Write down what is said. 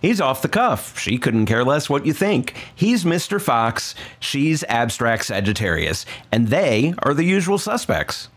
He's off the cuff. She couldn't care less what you think. He's Mr. Fox. She's abstract Sagittarius. And they are the usual suspects.